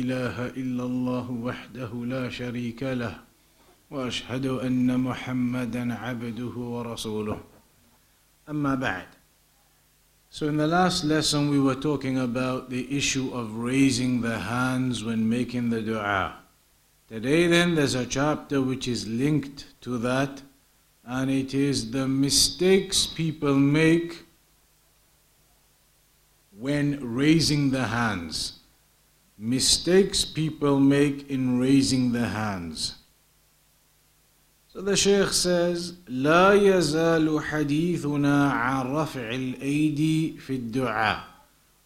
اله الا الله وحده لا شريك له واشهد ان محمدا عبده ورسوله اما بعد So in the last lesson we were talking about the issue of raising the hands when making the dua. Today then there's a chapter which is linked to that and it is the mistakes people make when raising the hands. Mistakes people make in raising the hands. So the Shaykh says, لا يزال حديثنا عن رفع الأيدي في الدعاء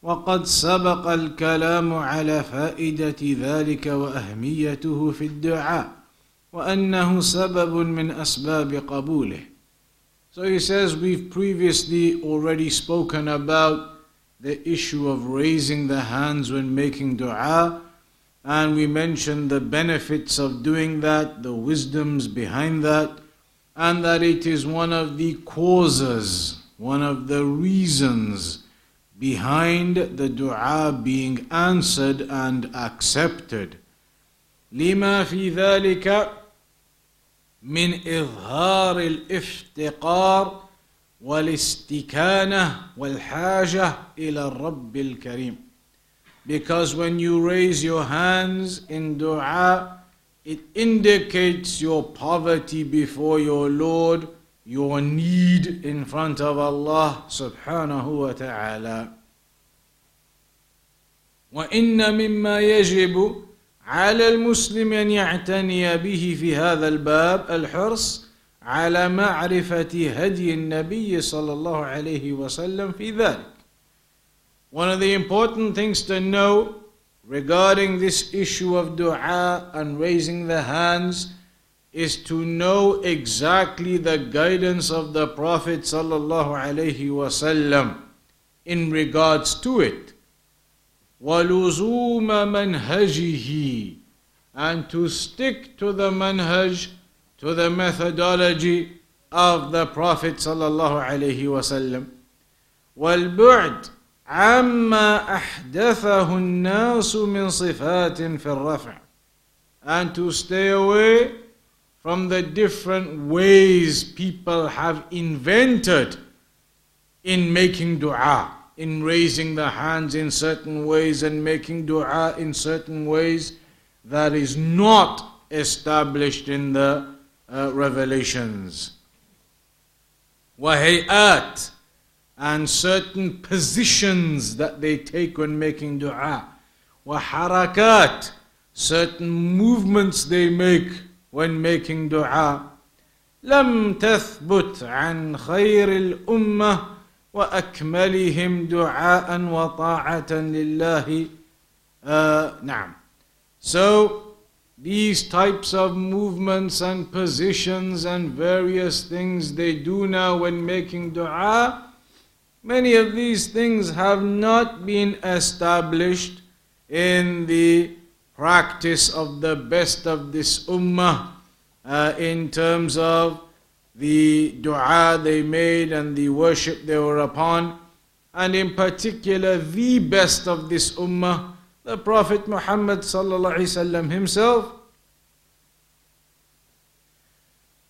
وقد سبق الكلام على فائدة ذلك وأهميته في الدعاء وأنه سبب من أسباب قبوله. So he says we've previously already spoken about the issue of raising the hands when making dua and we mentioned the benefits of doing that, the wisdoms behind that, and that it is one of the causes, one of the reasons behind the dua being answered and accepted. لما في ذلك من إظهار الافتقار والاستكانة والحاجة إلى الرب الكريم. Because when you raise your hands in dua, it indicates your poverty before your Lord, your need in front of Allah subhanahu wa ta'ala. وإن مما يجب على المسلم أن يعتني به في هذا الباب الحرص على معرفة هدي النبي صلى الله عليه وسلم في ذلك. One of the important things to know regarding this issue of dua and raising the hands is to know exactly the guidance of the Prophet sallallahu alaihi wasallam in regards to it. وَلُزُومَ مَنْهَجِهِ And to stick to the manhaj, to the methodology of the Prophet sallallahu alaihi wasallam. وَالْبُعْدِ عما أحدثه الناس من صفات في الرفع and to stay away from the different ways people have invented in making dua, in raising the hands in certain ways and making dua in certain ways that is not established in the uh, revelations. وهيئات and certain positions that they take when making dua. وحركات certain movements they make when making dua. لم تثبت عن خير الأمة وأكملهم دعاء وطاعة لله uh, نعم So these types of movements and positions and various things they do now when making dua Many of these things have not been established in the practice of the best of this ummah uh, in terms of the dua they made and the worship they were upon, and in particular the best of this ummah, the Prophet Muhammad himself.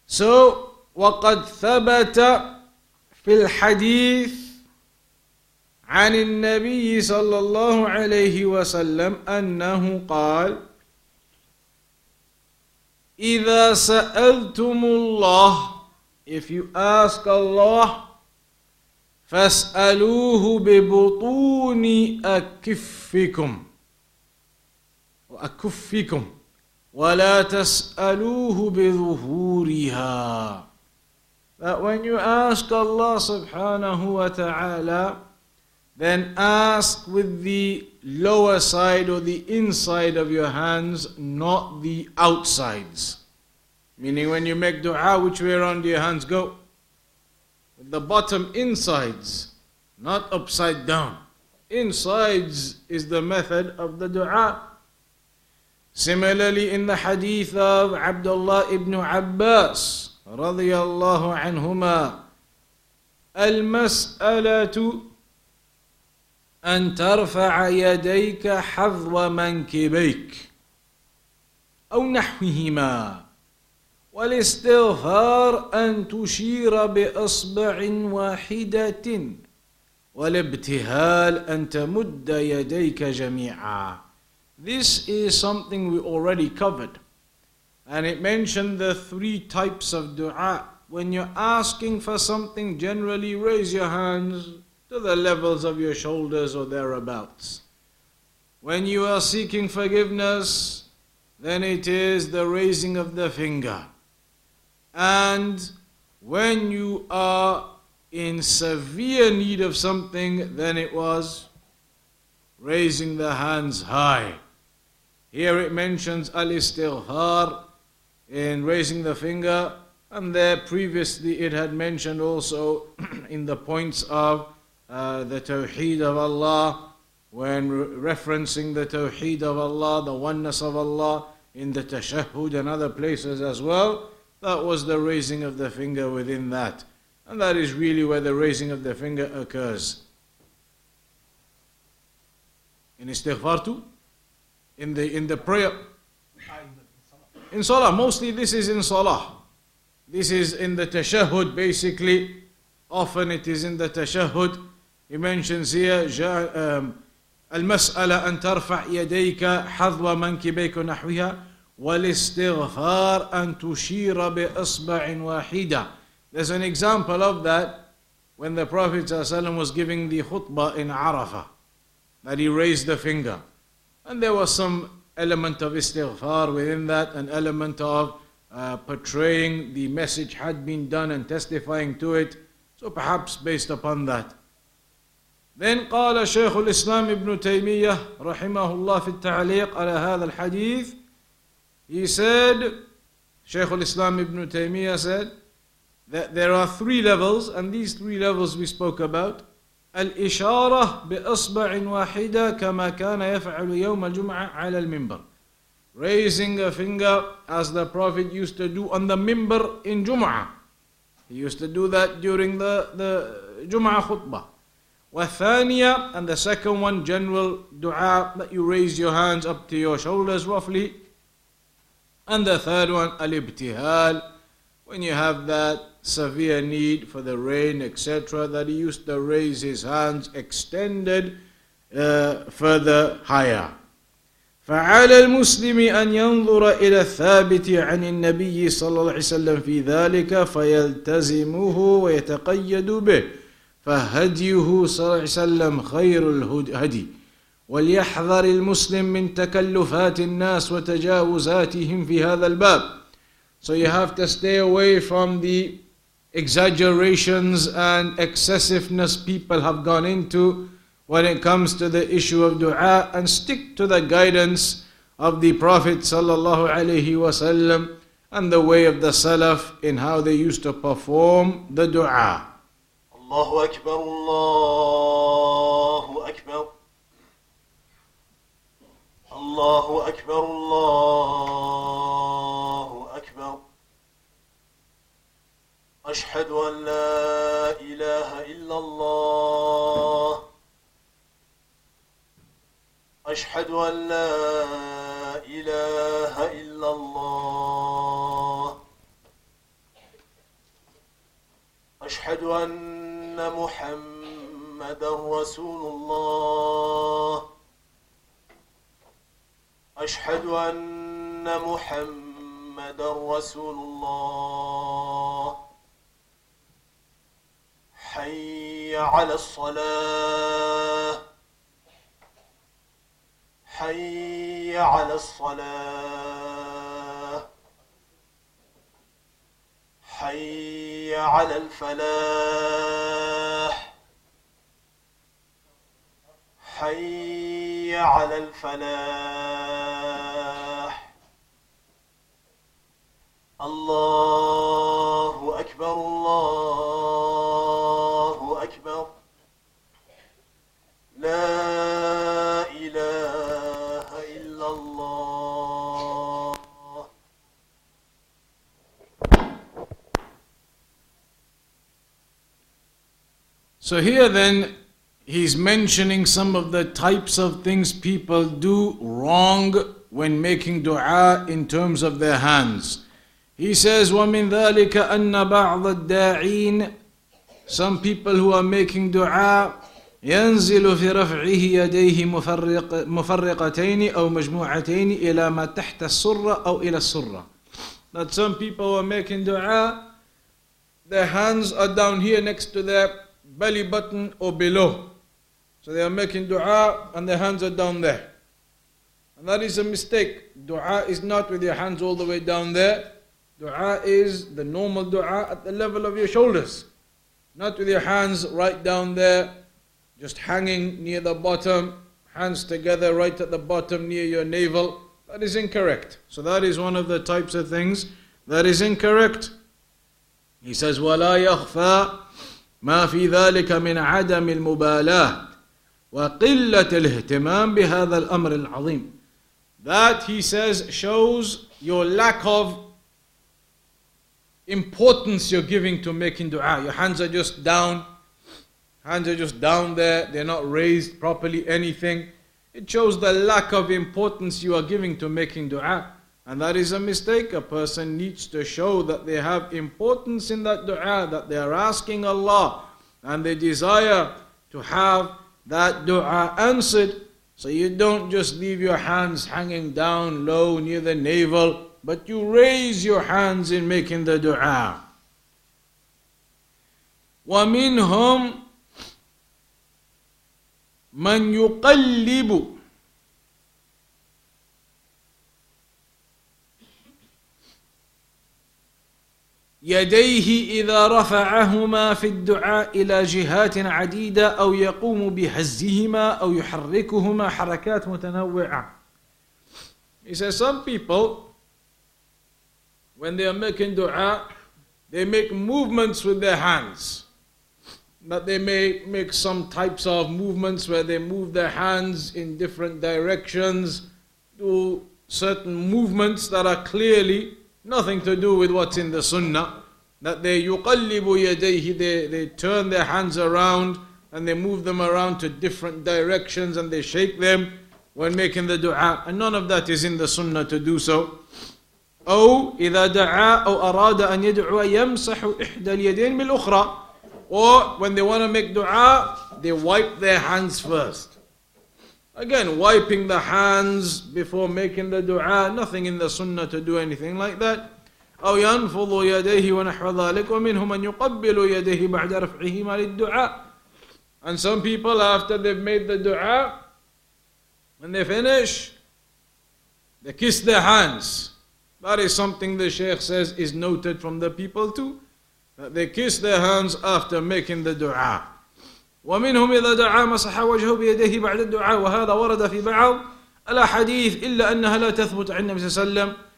So, وقد ثبت في الحديث عن النبي صلى الله عليه وسلم أنه قال إذا سألتم الله if you ask Allah فاسألوه ببطون أكفكم وأكفكم ولا تسألوه بظهورها That when you ask Allah subhanahu wa ta'ala then ask with the lower side or the inside of your hands, not the outsides. Meaning, when you make dua, which way around do your hands go? With the bottom insides, not upside down. Insides is the method of the dua. Similarly, in the hadith of Abdullah ibn Abbas, رضي الله عنهما, المسألة أن ترفع يديك حذو منكبيك أو نحوهما والاستغفار أن تشير بإصبع واحدة والابتهال أن تمد يديك جميعا This is something we already covered. And it mentioned the three types of dua. When you're asking for something, generally raise your hands to the levels of your shoulders or thereabouts. When you are seeking forgiveness, then it is the raising of the finger. And when you are in severe need of something, then it was raising the hands high. Here it mentions al istighfar in raising the finger, and there previously it had mentioned also in the points of uh, the Tawheed of Allah, when re- referencing the Tawheed of Allah, the oneness of Allah, in the Tashahhud and other places as well. That was the raising of the finger within that. And that is really where the raising of the finger occurs. In istighfar too? In the, in the prayer? In salah. Mostly this is in salah. This is in the tashahhud basically. Often it is in the tashahhud. He mentions here um, المسألة أن ترفع يديك حظو منكبيك ونحوها والاستغفار أن تشير بإصبع واحدة There's an example of that when the Prophet ﷺ was giving the khutbah in Arafah, that he raised the finger. And there was some element of istighfar within that, an element of uh, portraying the message had been done and testifying to it. So perhaps based upon that. Then قال شيخ الإسلام ابن تيمية رحمه الله في التعليق على هذا الحديث He said, Shaykh al-Islam ibn Taymiyyah said, that there are three levels, and these three levels we spoke about. الإشارة بإصبع واحدة كما كان يفعل يوم الجمعة على المنبر. Raising a finger as the Prophet used to do on the minbar in Jum'ah. He used to do that during the, the Jum'ah khutbah. والثانية, and the second one, general dua, that you raise your hands up to your shoulders roughly. And the third one, al-ibtihal, when you have that severe need for the rain, etc., that he used to raise his hands extended uh, further higher. فعلى المسلم أن ينظر إلى الثابت عن النبي صلى الله عليه وسلم في ذلك فيلتزمه ويتقيد به فهديه صلى الله عليه وسلم خير الهدي وليحذر المسلم من تكلفات الناس وتجاوزاتهم في هذا الباب So you have to stay away from the exaggerations and excessiveness people have gone into when it comes to the issue of dua and stick to the guidance of the Prophet sallallahu alaihi wasallam and the way of the Salaf in how they used to perform the dua. Allahu Akbar, Allahu Akbar. Allahu Akbar, Allahu وأشهد أن لا إله إلا الله. أشهد أن لا إله إلا الله. أشهد أن محمدا رسول الله. أشهد أن محمدا رسول الله. حي على الصلاة. حي على الصلاة. حي على الفلاح. حي على الفلاح. الله أكبر الله So here then he's mentioning some of the types of things people do wrong when making dua in terms of their hands. He says, وَمِن ذَلِكَ أَنَّ بَعْضَ الدَّاعِينَ Some people who are making dua ينزل في رفعه يديه مفرق مفرقتين أو مجموعتين إلى ما تحت السرة أو إلى السرة. That some people who are making dua, their hands are down here next to their belly button or below. So they are making dua and their hands are down there. And that is a mistake. Dua is not with your hands all the way down there. Dua is the normal dua at the level of your shoulders. Not with your hands right down there, just hanging near the bottom, hands together right at the bottom near your navel. That is incorrect. So that is one of the types of things that is incorrect. He says, وَلَا يَخْفَى ما في ذلك من عدم المبالاة وقلة الاهتمام بهذا الأمر العظيم. That, he says, shows your lack of importance you're giving to making dua. Your hands are just down, hands are just down there, they're not raised properly, anything. It shows the lack of importance you are giving to making dua. And that is a mistake. A person needs to show that they have importance in that dua, that they are asking Allah, and they desire to have that dua answered. So you don't just leave your hands hanging down low near the navel, but you raise your hands in making the dua. ومنهم من يقلب يديه إذا رفعهما في الدعاء إلى جهات عديدة أو يقوم بهزهما أو يحركهما حركات متنوعة. He says some people, when they are making dua, they make movements with their hands. That they may make some types of movements where they move their hands in different directions, do certain movements that are clearly Nothing to do with what's in the sunnah. That they يقلب يديه, they, they turn their hands around and they move them around to different directions and they shake them when making the dua. And none of that is in the sunnah to do so. أو إذا دعا أو أراد أن يدعو يمسح إحدى اليدين بالأخرى. Or when they want to make dua, they wipe their hands first. Again, wiping the hands before making the dua, nothing in the sunnah to do anything like that. أو ينفض يديه ونحو ذلك ومنهم من يقبل يديه بعد رفعهما للدعاء. And some people after they've made the dua, when they finish, they kiss their hands. That is something the Shaykh says is noted from the people too. That they kiss their hands after making the dua. ومنهم إذا دعا مسح وجهه بيديه بعد الدعاء وهذا ورد في بعض الأحاديث إلا أنها لا تثبت عن النبي صلى الله عليه وسلم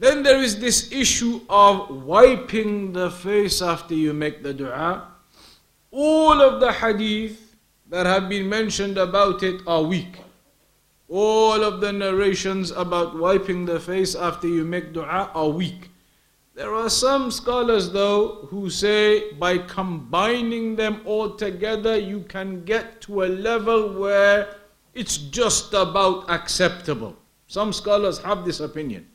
Then there is this issue of wiping the face after you make the dua. All of the hadith that have been mentioned about it are weak. All of the narrations about wiping the face after you make dua are weak. There are some scholars, though, who say by combining them all together, you can get to a level where it's just about acceptable. Some scholars have this opinion,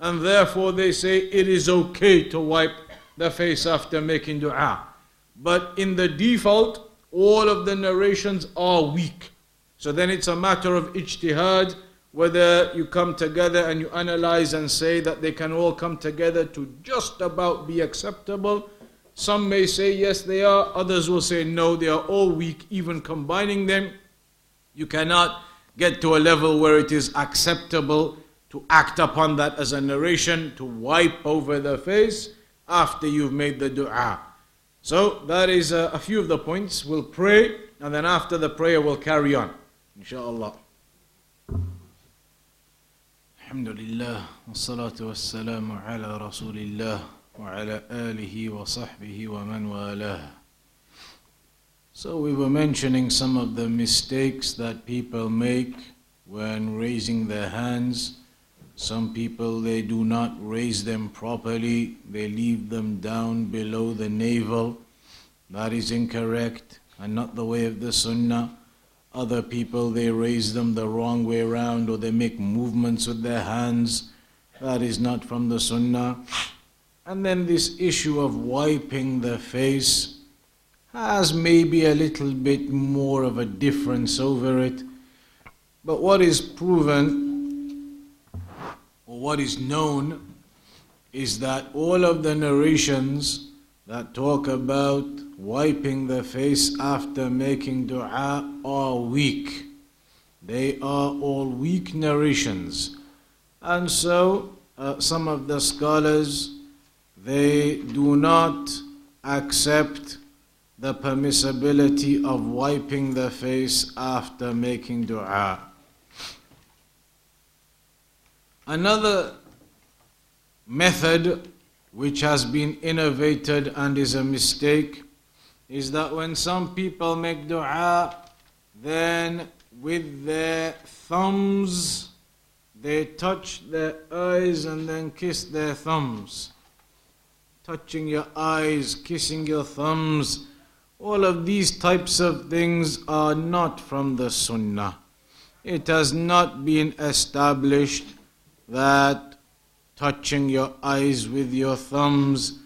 and therefore they say it is okay to wipe the face after making dua. But in the default, all of the narrations are weak. So then it's a matter of ijtihad whether you come together and you analyze and say that they can all come together to just about be acceptable. Some may say yes, they are, others will say no, they are all weak, even combining them. You cannot get to a level where it is acceptable to act upon that as a narration, to wipe over the face after you've made the dua. So, that is a, a few of the points. We'll pray, and then after the prayer, we'll carry on. Inshallah. الحمد لله والصلاة والسلام على رسول الله وعلى آله وصحبه ومن والاه. So we were mentioning some of the mistakes that people make when raising their hands. Some people they do not raise them properly, they leave them down below the navel. That is incorrect. and not the way of the Sunnah. Other people, they raise them the wrong way around or they make movements with their hands. That is not from the Sunnah. And then this issue of wiping the face has maybe a little bit more of a difference over it. But what is proven, or what is known, is that all of the narrations that talk about wiping the face after making dua are weak. They are all weak narrations. And so, uh, some of the scholars, they do not accept the permissibility of wiping the face after making dua. Another method which has been innovated and is a mistake is that when some people make dua, then with their thumbs they touch their eyes and then kiss their thumbs. Touching your eyes, kissing your thumbs, all of these types of things are not from the Sunnah. It has not been established that touching your eyes with your thumbs,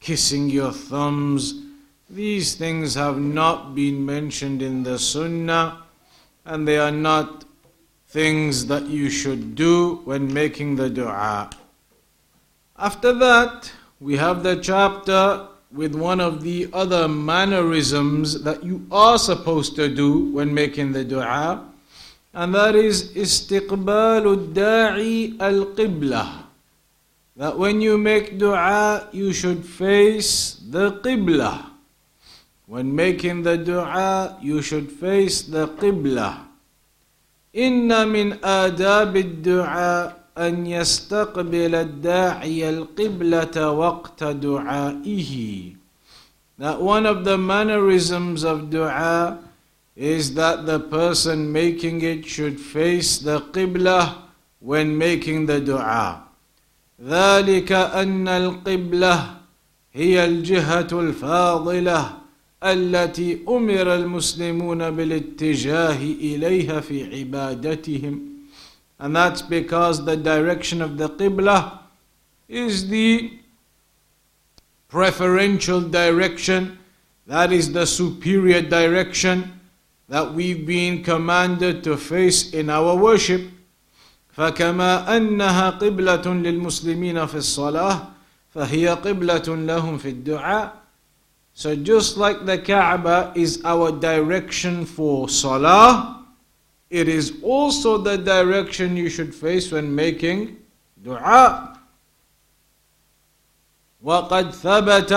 kissing your thumbs, these things have not been mentioned in the Sunnah and they are not things that you should do when making the dua. After that, we have the chapter with one of the other mannerisms that you are supposed to do when making the dua, and that is istiqbalu da'i al qibla. That when you make dua, you should face the qibla. When making the dua, you should face the qibla. إن من آداب الدعاء أن يستقبل الداعي القبلة وقت دعائه. That one of the mannerisms of dua is that the person making it should face the qibla when making the dua. ذلك أن القبلة هي الجهة الفاضلة التي أمر المسلمون بالاتجاه إليها في عبادتهم and that's because the direction of the Qibla is the preferential direction, that is the superior direction that we've been commanded to face in our worship. فكما أنها قبلة للمسلمين في الصلاة فهي قبلة لهم في الدعاء So just like the Kaaba is our direction for Salah, it is also the direction you should face when making dua. وقد ثبت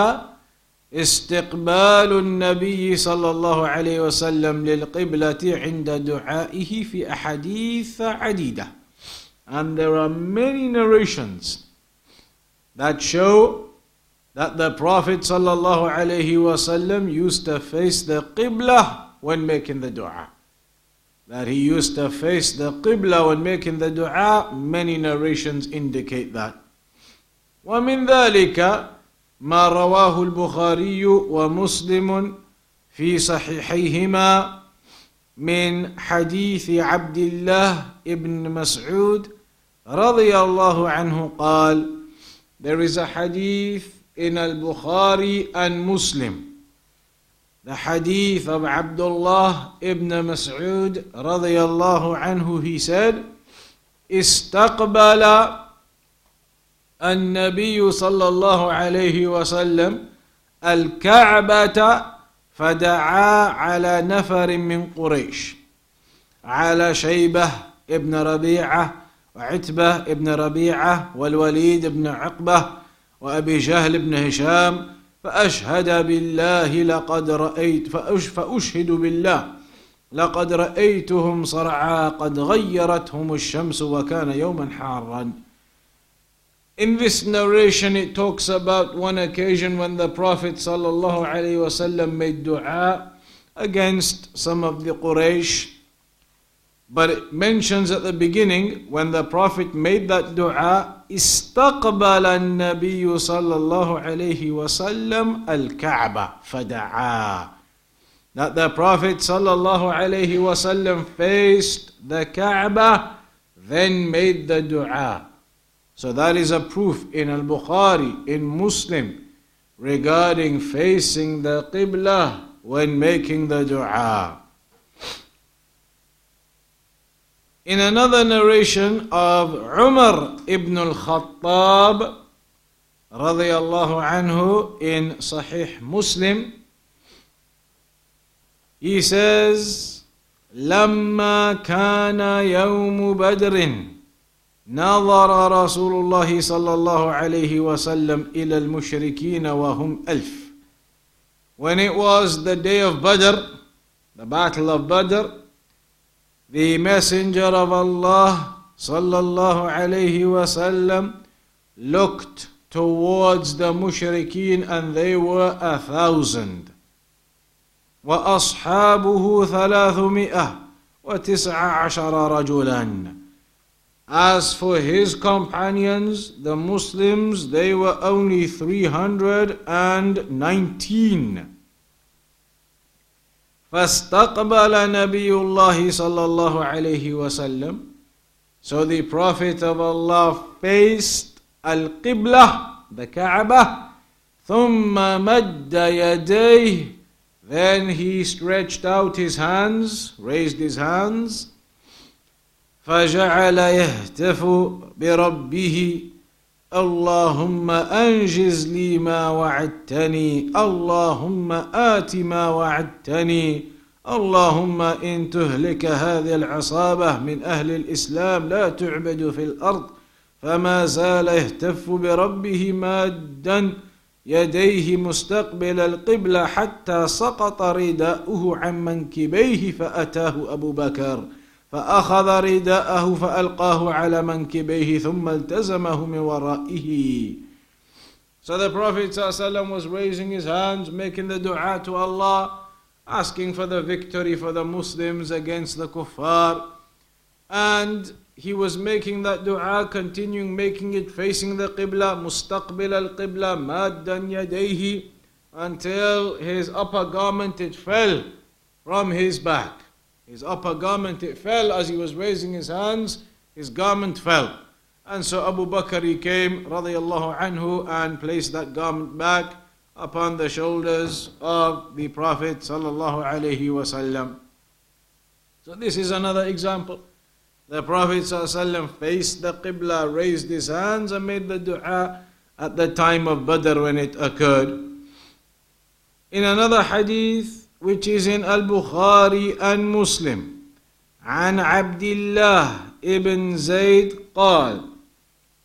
استقبال النبي صلى الله عليه وسلم للقبلة عند دعائه في أحاديث عديدة. And there are many narrations that show that the Prophet sallallahu alaihi wasallam used to face the Qibla when making the dua. That he used to face the Qibla when making the dua, many narrations indicate that. ومن ذلك ما رواه البخاري ومسلم في صحيحيهما من حديث عبد الله ابن مسعود رضي الله عنه قال There is a hadith in al-Bukhari and Muslim. The hadith of Abdullah ibn Mas'ud radiyallahu anhu, he said, استقبل النبي صلى الله عليه وسلم الكعبة فدعا على نفر من قريش على شيبة ابن ربيعة وعتبة ابن ربيعة والوليد بن عقبة وأبي جهل بن هشام فأشهد بالله لقد رأيت فأش فأشهد بالله لقد رأيتهم صرعى قد غيرتهم الشمس وكان يوما حارا In this narration it talks about one occasion when the Prophet ﷺ made dua against some of the Quraysh But it mentions at the beginning when the Prophet made that dua, استقبل النبي صلى الله عليه وسلم الكعبة فدعا. that the Prophet sallallahu alaihi wasallam faced the Kaaba, then made the dua. So that is a proof in Al Bukhari, in Muslim, regarding facing the Qibla when making the dua. In another narration of Umar ibn al-Khattab radiyallahu anhu in Sahih Muslim, he says, لما كان يوم بدر نظر رسول الله صلى الله عليه وسلم إلى المشركين وهم ألف When it was the day of Badr, the battle of Badr, the messenger of Allah صلى الله عليه وسلم looked towards the mushrikeen and they were a thousand وأصحابه ثلاثمائة وتسع عشر رجلا As for his companions, the Muslims, they were only 319. فاستقبل نبي الله صلى الله عليه وسلم So the Prophet of Allah faced Al-Qibla, the Kaaba, ثم مد يديه Then he stretched out his hands, raised his hands, فجعل يهتف بربه اللهم أنجز لي ما وعدتني. اللهم آت ما وعدتني. اللهم إن تهلك هذه العصابة من أهل الإسلام لا تعبد في الأرض. فما زال يهتف بربه مادا يديه مستقبل القبلة حتى سقط رداؤه عن منكبيه فأتاه أبو بكر. فأخذ رداءه فألقاه على منكبيه ثم التزمه من ورائه So the Prophet ﷺ was raising his hands, making the dua to Allah, asking for the victory for the Muslims against the kuffar. And he was making that dua, continuing making it facing the Qibla, mustaqbil al-Qibla, maddan yadayhi, until his upper garment it fell from his back. His upper garment, it fell as he was raising his hands, his garment fell. And so Abu Bakr he came, radiallahu anhu, and placed that garment back upon the shoulders of the Prophet sallallahu alaihi wasallam. So this is another example. The Prophet sallallahu faced the Qibla, raised his hands and made the dua at the time of Badr when it occurred. In another hadith, which is in Al-Bukhari and Muslim عن عبد الله ابن زيد قال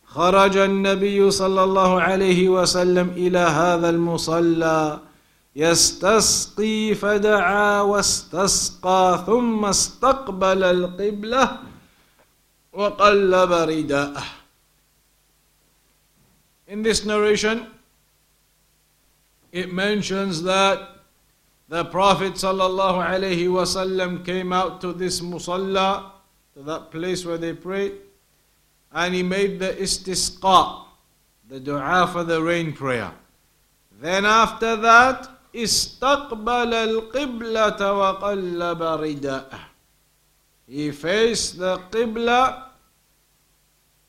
خرج النبي صلى الله عليه وسلم إلى هذا المصلى يستسقي فدعا واستسقى ثم استقبل القبلة وقلب رداءه In this narration, it mentions that The Prophet ﷺ came out to this musalla, to that place where they prayed, and he made the istisqa, the dua for the rain prayer. Then after that, استقبل القبلة وقلب رداءه. He faced the qibla,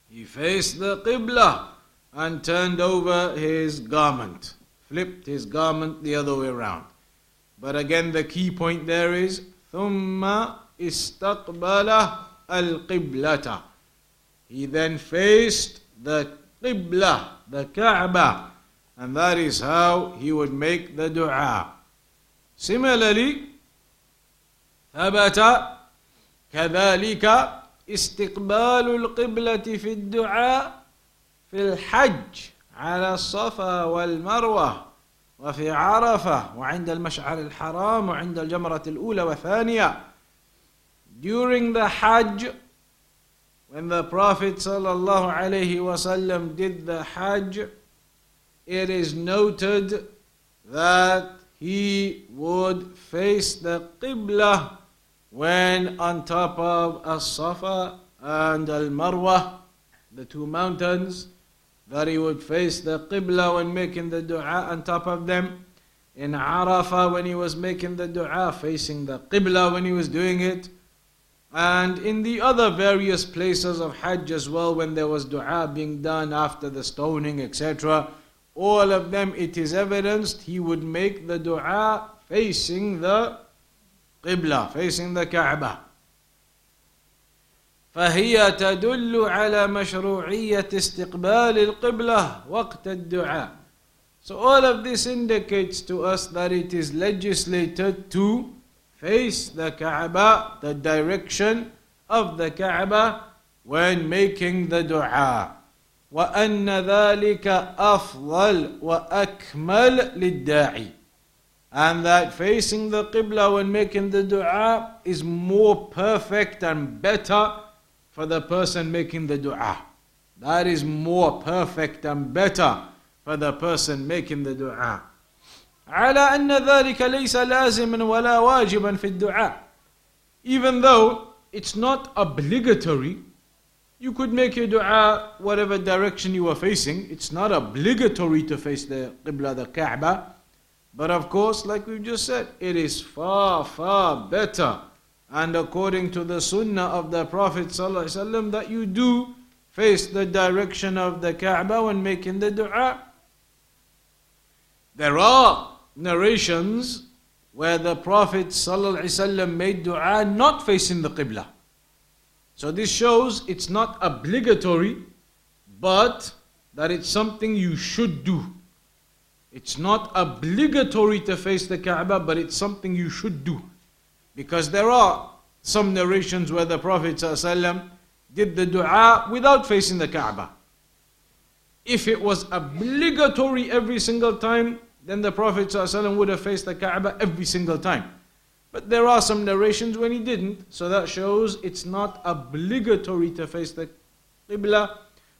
he faced the qibla and turned over his garment, flipped his garment the other way around. But again, the key point there is ثم استقبل القبلة. He then faced the Qibla, the Kaaba, and that is how he would make the dua. Similarly, ثبت كذلك استقبال القبلة في الدعاء في الحج على الصفا والمروة وفي عرفة وعند المشعر الحرام وعند الجمرة الأولى والثانية during the Hajj when the Prophet sallallahu alaihi wasallam did the Hajj it is noted that he would face the Qibla when on top of As-Safa and Al-Marwa the two mountains that he would face the Qibla when making the dua on top of them. in Arafah when he was making the dua, facing the Qibla when he was doing it, and in the other various places of Hajj as well when there was dua being done after the stoning, etc. All of them, it is evidenced he would make the dua facing the Qibla, facing the Kaaba. فهي تدل على مشروعية استقبال القبلة وقت الدعاء. So all of this indicates to us that it is legislated to face the Kaaba, the direction of the Kaaba when making the dua. وأن ذلك أفضل وأكمل للداعي. And that facing the Qibla when making the dua is more perfect and better for the person making the dua. That is more perfect and better for the person making the dua. على أن ذلك ليس لازما ولا واجبا في الدعاء. Even though it's not obligatory, you could make your dua whatever direction you are facing. It's not obligatory to face the Qibla, the Kaaba. But of course, like we just said, it is far, far better and according to the sunnah of the Prophet ﷺ that you do face the direction of the Kaaba when making the dua. There are narrations where the Prophet ﷺ made dua not facing the Qibla. So this shows it's not obligatory, but that it's something you should do. It's not obligatory to face the Kaaba, but it's something you should do. Because there are some narrations where the Prophet ﷺ did the dua without facing the Kaaba. If it was obligatory every single time, then the Prophet ﷺ would have faced the Kaaba every single time. But there are some narrations when he didn't, so that shows it's not obligatory to face the Qibla,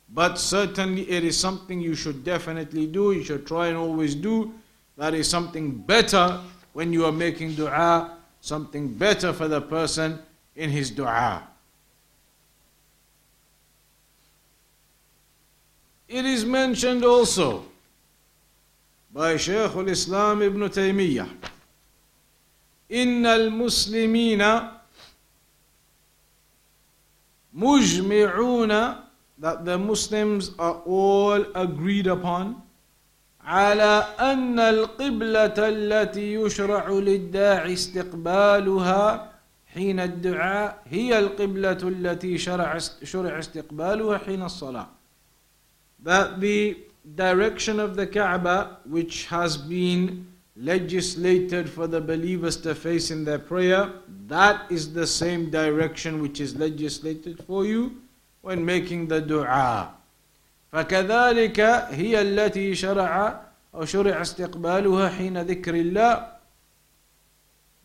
but certainly it is something you should definitely do, you should try and always do. That is something better when you are making dua something better for the person in his dua. It is mentioned also by Shaykh al-Islam ibn Taymiyyah إن المسلمين مجمعون that the Muslims are all agreed upon على أن القبلة التي يشرع للداعي استقبالها حين الدعاء هي القبلة التي شرع شرع استقبالها حين الصلاة. That the direction of the Kaaba which has been legislated for the believers to face in their prayer, that is the same direction which is legislated for you when making the dua. فكذلك هي التي شرع أو شرع استقبالها حين ذكر الله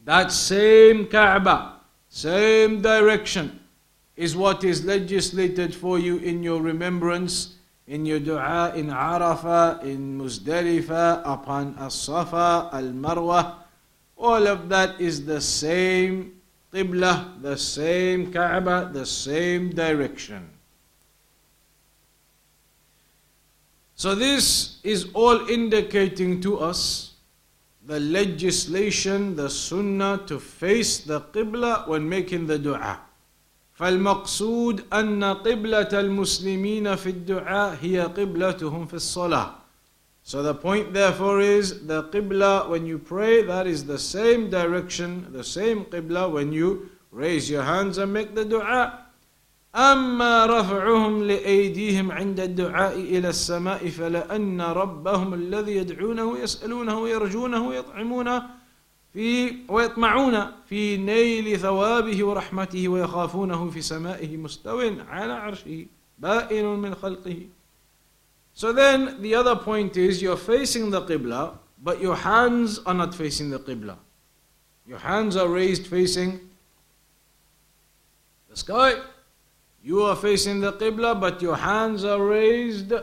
That same Kaaba, same direction is what is legislated for you in your remembrance, in your dua, in Arafah, in Muzdalifah, upon As-Safa, Al-Marwa. All of that is the same Qibla, the same Kaaba, the same direction. So, this is all indicating to us the legislation, the sunnah to face the qibla when making the dua. فالمقصود أن قبلة المسلمين في الدعاء هي قبلتهم في الصلاة. So the point therefore is the qibla when you pray that is the same direction, the same qibla when you raise your hands and make the dua. أما رفعهم لأيديهم عند الدعاء إلى السماء فلأن ربهم الذي يدعونه يسألونه ويرجونه ويطعمون في ويطمعون في نيل ثوابه ورحمته ويخافونه في سمائه مستو على عرشه بائن من خلقه So then the other point is you're facing the Qibla but your hands are not facing the Qibla. Your hands are raised facing the sky. You are facing the Qibla, but your hands are raised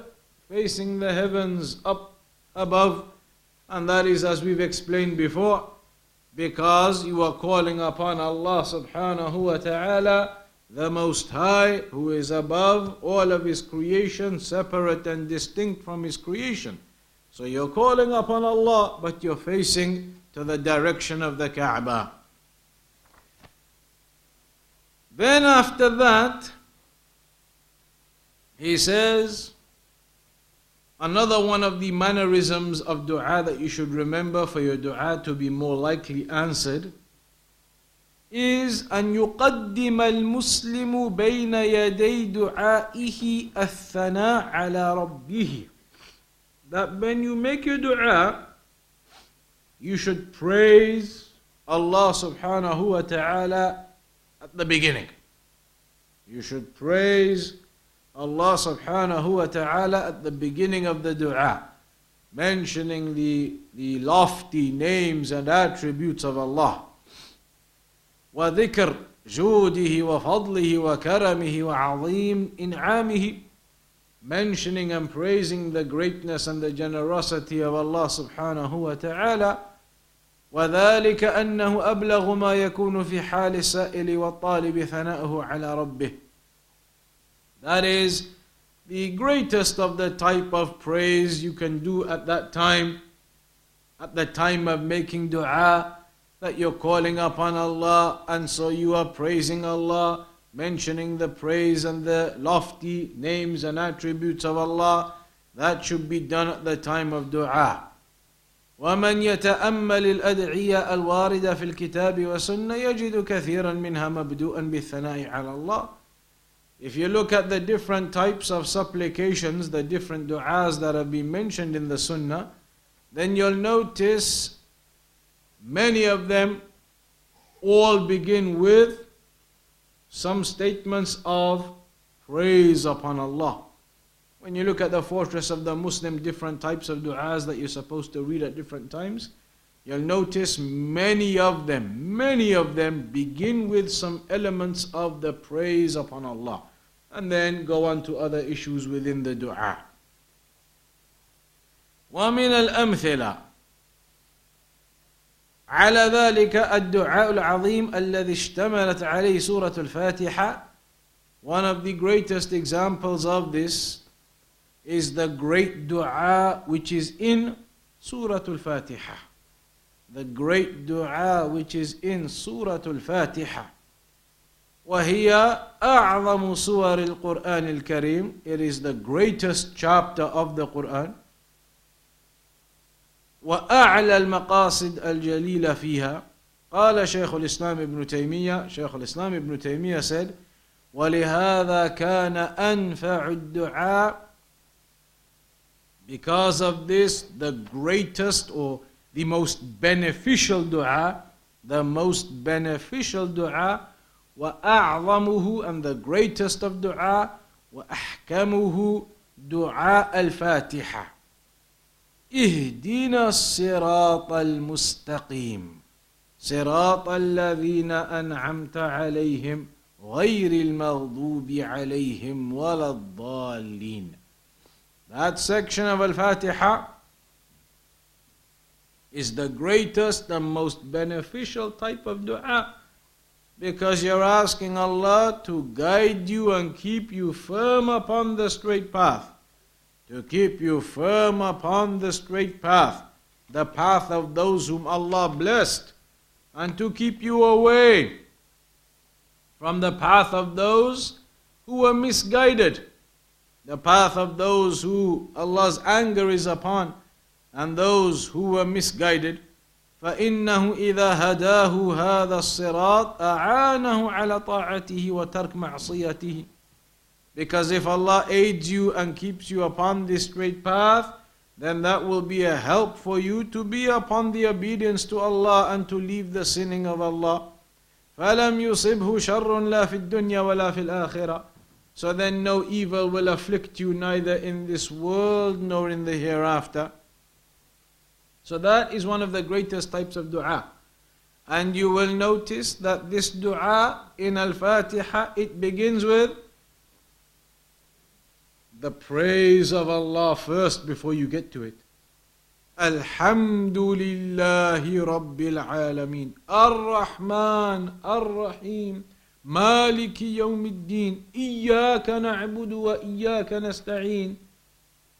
facing the heavens up above. And that is as we've explained before, because you are calling upon Allah subhanahu wa ta'ala, the Most High, who is above all of His creation, separate and distinct from His creation. So you're calling upon Allah, but you're facing to the direction of the Kaaba. Then after that, he says, another one of the mannerisms of dua that you should remember for your dua to be more likely answered is أن يقدم المسلم بين يدي دعائه الثناء على ربه that when you make your dua you should praise Allah subhanahu wa ta'ala at the beginning you should praise Allah subhanahu wa ta'ala at the beginning of the dua mentioning the, the lofty names and attributes of Allah وذكر جوده وفضله وكرمه وعظيم إنعامه mentioning and praising the greatness and the generosity of Allah subhanahu wa ta'ala وذلك أنه أبلغ ما يكون في حال السائل والطالب ثناؤه على ربه That is the greatest of the type of praise you can do at that time, at the time of making dua, that you're calling upon Allah and so you are praising Allah, mentioning the praise and the lofty names and attributes of Allah. That should be done at the time of dua. ومن يتأمل الأدعية الواردة في الكتاب والسنة يجد كثيرا منها مبدوءا بالثناء على الله. if you look at the different types of supplications, the different du'as that have been mentioned in the Sunnah, then you'll notice Many of them all begin with some statements of praise upon Allah. When you look at the fortress of the Muslim, different types of du'as that you're supposed to read at different times, you'll notice many of them, many of them begin with some elements of the praise upon Allah And then go on to other issues within the dua. ومن الأمثلة على ذلك الدعاء العظيم الذي اشتملت عليه سورة الفاتحة One of the greatest examples of this is the great dua which is in Surah Al-Fatiha. The great dua which is in Surah Al-Fatiha. وهي أعظم سور القرآن الكريم. It is the greatest chapter of the Quran. وأعلى المقاصد الجليلة فيها قال شيخ الإسلام ابن تيمية شيخ الإسلام ابن تيمية said ولهذا كان أنفع الدعاء because of this the greatest or the most beneficial dua the most beneficial dua وأعظمه and the greatest of dua وأحكمه دعاء الفاتحة. اهدنا الصراط المستقيم. صراط الذين أنعمت عليهم غير المغضوب عليهم ولا الضالين. That section of Al-Fatiha is the greatest and most beneficial type of dua because you're asking Allah to guide you and keep you firm upon the straight path. to keep you firm upon the straight path, the path of those whom Allah blessed, and to keep you away from the path of those who were misguided, the path of those who Allah's anger is upon, and those who were misguided. فإنه إذا هداه هذا الصراط أعانه على طاعته وترك معصيته because if Allah aids you and keeps you upon this straight path, then that will be a help for you to be upon the obedience to Allah and to leave the sinning of Allah. فَلَمْ يُصِبْهُ شَرٌّ لَا فِي الدُّنْيَا وَلَا فِي الْآخِرَةِ So then no evil will afflict you neither in this world nor in the hereafter. So that is one of the greatest types of dua. And you will notice that this dua in Al-Fatiha, it begins with the praise of Allah first before you get to it. Alhamdulillahi Rabbil Alameen. Ar-Rahman, Ar-Rahim. مالك يوم الدين إياك نعبد وإياك نستعين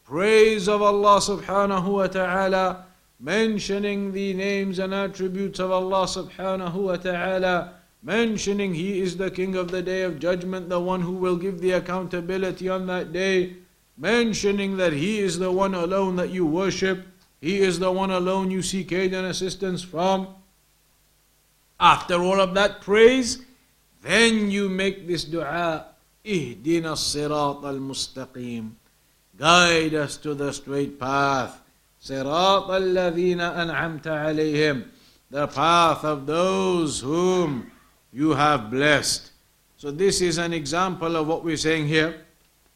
praise of Allah subhanahu wa ta'ala, mentioning the names and attributes of Allah subhanahu wa ta'ala, mentioning He is the King of the Day of Judgment, the one who will give the accountability on that day, mentioning that He is the one alone that you worship, He is the one alone you seek aid and assistance from. After all of that praise, then you make this dua, sirat al-mustaqim. Guide us to the straight path. Sirat al-ladhina an'amta alayhim. The path of those whom you have blessed. So this is an example of what we're saying here.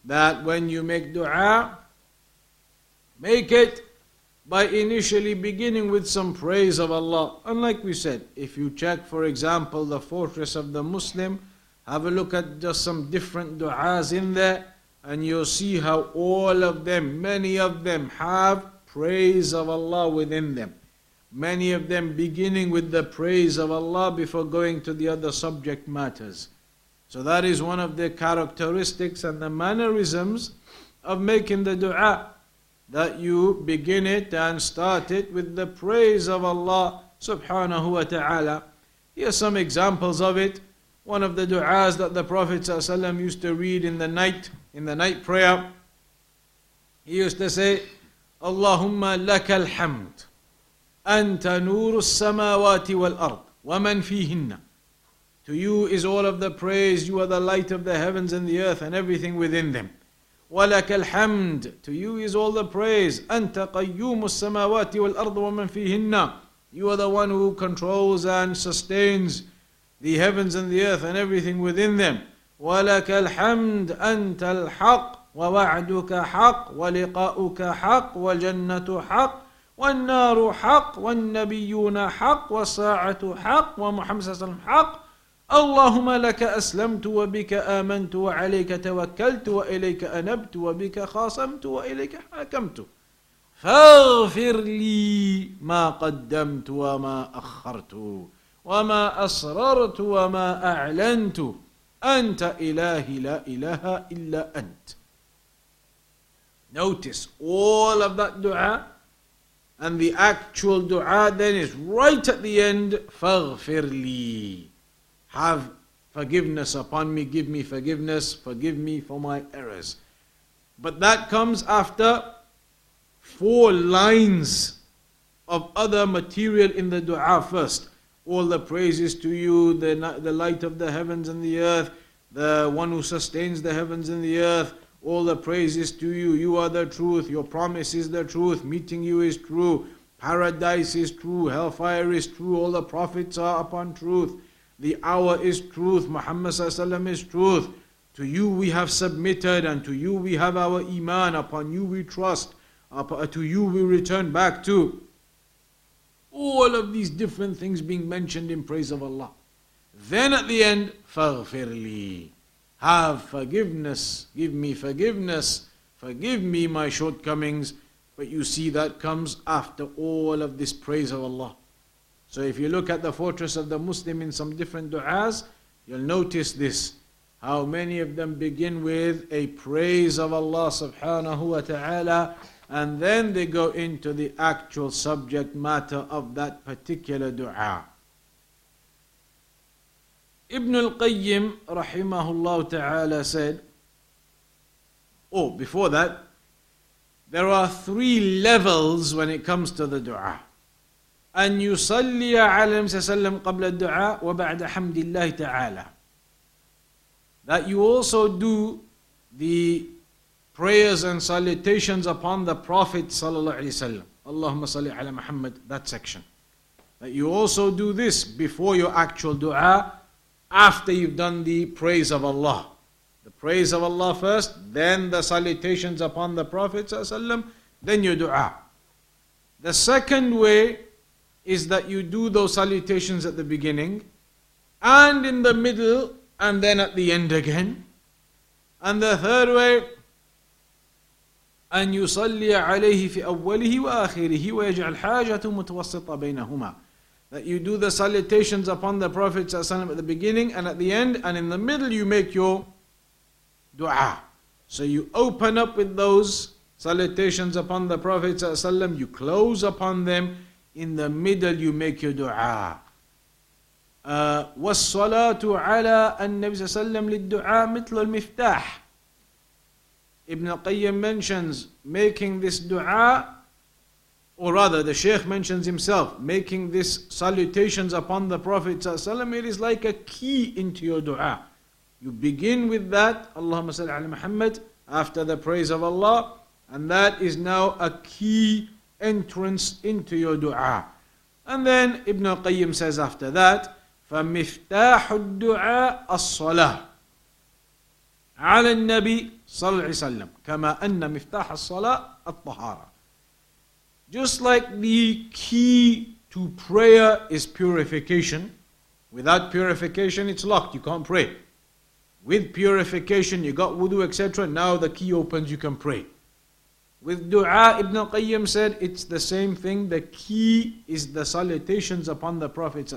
That when you make dua, make it by initially beginning with some praise of Allah. And like we said, if you check, for example, the fortress of the Muslim, have a look at just some different du'as in there, and you'll see how all of them, many of them, have praise of Allah within them. Many of them beginning with the praise of Allah before going to the other subject matters. So that is one of the characteristics and the mannerisms of making the dua that you begin it and start it with the praise of Allah subhanahu wa ta'ala. Here are some examples of it. One of the du'as that the Prophet ﷺ used to read in the night, in the night prayer, he used to say, Allahumma laka alhamd, anta nuru samawati wal ard, wa man fihinna. To you is all of the praise, you are the light of the heavens and the earth and everything within them. ولك الحمد To you is all the praise أنت قيوم السماوات والأرض ومن فيهن You are the one who controls and sustains the heavens and the earth and everything within them ولك الحمد أنت الحق ووعدك حق ولقاؤك حق والجنة حق والنار حق والنبيون حق والساعة حق ومحمد صلى الله عليه وسلم حق. اللهم لك أسلمت وبك آمنت وعليك توكلت وإليك أنبت وبك خاصمت وإليك حاكمت. فاغفر لي ما قدمت وما أخرت وما أسررت وما أعلنت. أنت إلهي لا إله إلا أنت. Notice all of that dua and the actual dua then is right at the end فاغفر لي Have forgiveness upon me, give me forgiveness, forgive me for my errors. But that comes after four lines of other material in the dua first. All the praises to you, the, the light of the heavens and the earth, the one who sustains the heavens and the earth. All the praises to you. You are the truth. Your promise is the truth. Meeting you is true. Paradise is true. Hellfire is true. All the prophets are upon truth. The hour is truth. Muhammad is truth. To you we have submitted, and to you we have our iman. Upon you we trust. To you we return back to. All of these different things being mentioned in praise of Allah. Then at the end, فَغْفِرْ have forgiveness. Give me forgiveness. Forgive me my shortcomings. But you see, that comes after all of this praise of Allah. So if you look at the fortress of the Muslim in some different du'as, you'll notice this. How many of them begin with a praise of Allah subhanahu wa ta'ala and then they go into the actual subject matter of that particular dua. Ibn al-Qayyim rahimahullah ta'ala said, oh, before that, there are three levels when it comes to the dua. أن يصلي على النبي صلى الله عليه وسلم قبل الدعاء وبعد حمد الله تعالى that you also do the prayers and salutations upon the Prophet صلى الله عليه وسلم اللهم صل على محمد that section that you also do this before your actual dua after you've done the praise of Allah the praise of Allah first then the salutations upon the Prophet صلى الله عليه وسلم then your dua the second way is that you do those salutations at the beginning and in the middle and then at the end again. And the third way أن يصلي عليه في أوله وآخره ويجعل حاجة متوسطة بينهما that you do the salutations upon the Prophet ﷺ at the beginning and at the end, and in the middle you make your dua. So you open up with those salutations upon the Prophet ﷺ, you close upon them. In the middle, you make your dua. Uh, والصلاة على النبي صلى الله عليه وسلم للدعاء مثل المفتاح. Ibn al-Qayyim mentions making this dua, or rather the Shaykh mentions himself, making this salutations upon the Prophet ﷺ, it is like a key into your dua. You begin with that, Allahumma salli ala Muhammad, after the praise of Allah, and that is now a key entrance into your dua. And then Ibn al-Qayyim says after that, فمفتاح الدعاء الصلاة على النبي صلى الله عليه وسلم كما أن مفتاح الصلاة الطهارة just like the key to prayer is purification, without purification it's locked, you can't pray. With purification, you got wudu, etc. Now the key opens, you can pray. With dua, Ibn Qayyim said it's the same thing. The key is the salutations upon the Prophet.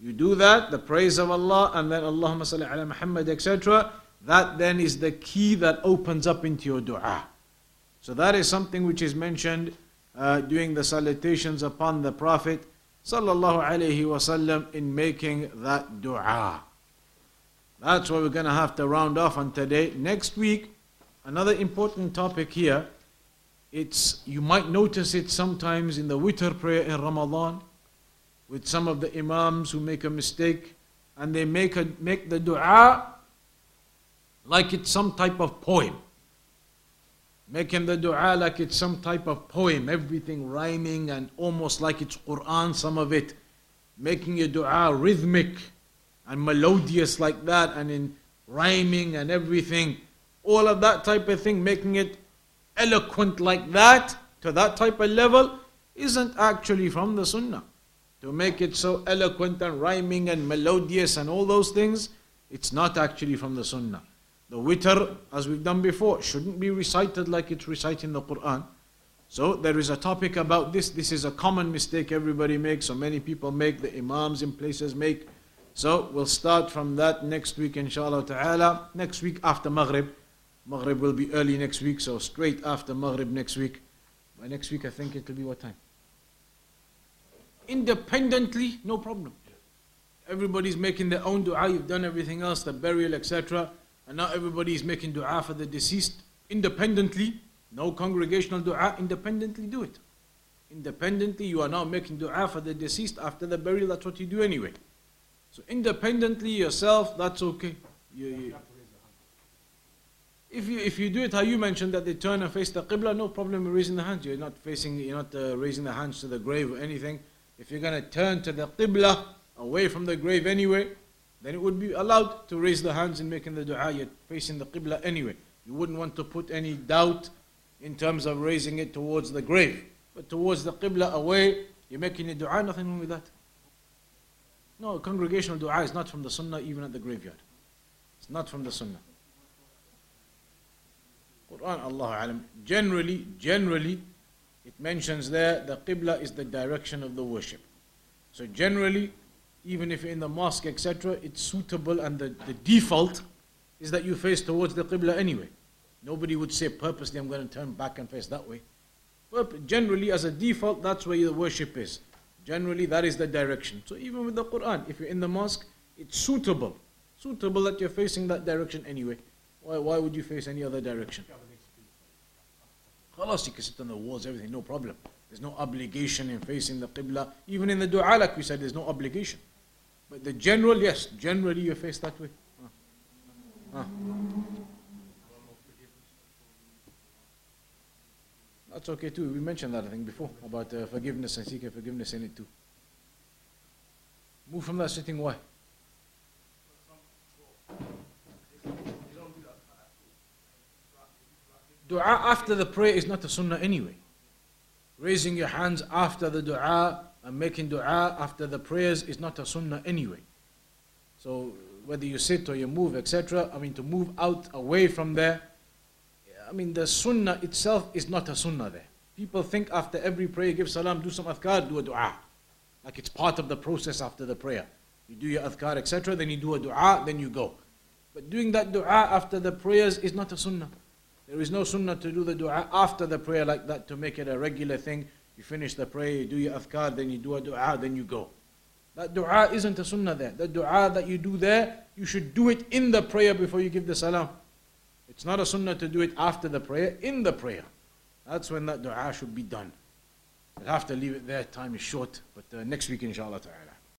You do that, the praise of Allah, and then Allahumma salli ala Muhammad, etc. That then is the key that opens up into your dua. So that is something which is mentioned uh, doing the salutations upon the Prophet sallallahu alaihi wasallam in making that dua. That's what we're going to have to round off on today. Next week, another important topic here. It's you might notice it sometimes in the witr prayer in Ramadan with some of the imams who make a mistake and they make a, make the dua like it's some type of poem. Making the dua like it's some type of poem, everything rhyming and almost like it's Quran, some of it. Making your dua rhythmic and melodious like that and in rhyming and everything. All of that type of thing, making it eloquent like that to that type of level isn't actually from the Sunnah. To make it so eloquent and rhyming and melodious and all those things, it's not actually from the Sunnah. The witr, as we've done before, shouldn't be recited like it's reciting the Quran. So there is a topic about this. This is a common mistake everybody makes, so many people make, the Imams in places make. So we'll start from that next week, inshallah ta'ala. Next week after Maghrib. Maghrib will be early next week, so straight after Maghrib next week. By next week, I think it will be what time? Independently, no problem. Everybody's making their own dua, you've done everything else, the burial, etc. And now everybody is making dua for the deceased independently. No congregational dua, independently do it. Independently, you are now making dua for the deceased after the burial, that's what you do anyway. So independently yourself, that's okay. You, you, if you if you do it how you mentioned that they turn and face the qibla, no problem raising the hands. You're not facing, you're not uh, raising the hands to the grave or anything. If you're going to turn to the qibla away from the grave anyway, then it would be allowed to raise the hands in making the dua. You're facing the qibla anyway. You wouldn't want to put any doubt in terms of raising it towards the grave, but towards the qibla away, you're making a dua. Nothing wrong with that. No, congregational dua is not from the sunnah even at the graveyard. It's not from the sunnah. Quran, Allah alam. Generally, generally, it mentions there the qibla is the direction of the worship. So generally, even if you're in the mosque, etc., it's suitable and the, the default is that you face towards the qibla anyway. Nobody would say purposely, I'm going to turn back and face that way. But generally, as a default, that's where the worship is. Generally, that is the direction. So even with the Quran, if you're in the mosque, it's suitable. Suitable that you're facing that direction anyway. Why, why would you face any other direction? Khalas, you can sit on the walls, everything, no problem. There's no obligation in facing the Qibla. Even in the dua, like we said, there's no obligation. But the general, yes, generally you face that way. That's okay too. We mentioned that I think before about uh, forgiveness and seeking forgiveness in it too. Move from that sitting. Why? Dua after the prayer is not a sunnah anyway. Raising your hands after the dua and making dua after the prayers is not a sunnah anyway. So whether you sit or you move, etc., I mean to move out away from there, I mean the sunnah itself is not a sunnah there. People think after every prayer, give salam, do some adhkar, do a dua. Like it's part of the process after the prayer. You do your adhkar, etc., then you do a dua, then you go. But doing that dua after the prayers is not a sunnah. There is no sunnah to do the dua after the prayer like that to make it a regular thing. You finish the prayer, you do your adhkar, then you do a dua, then you go. That dua isn't a sunnah there. The dua that you do there, you should do it in the prayer before you give the salam. It's not a sunnah to do it after the prayer, in the prayer. That's when that dua should be done. We'll have to leave it there, time is short, but uh, next week inshallah ta'ala.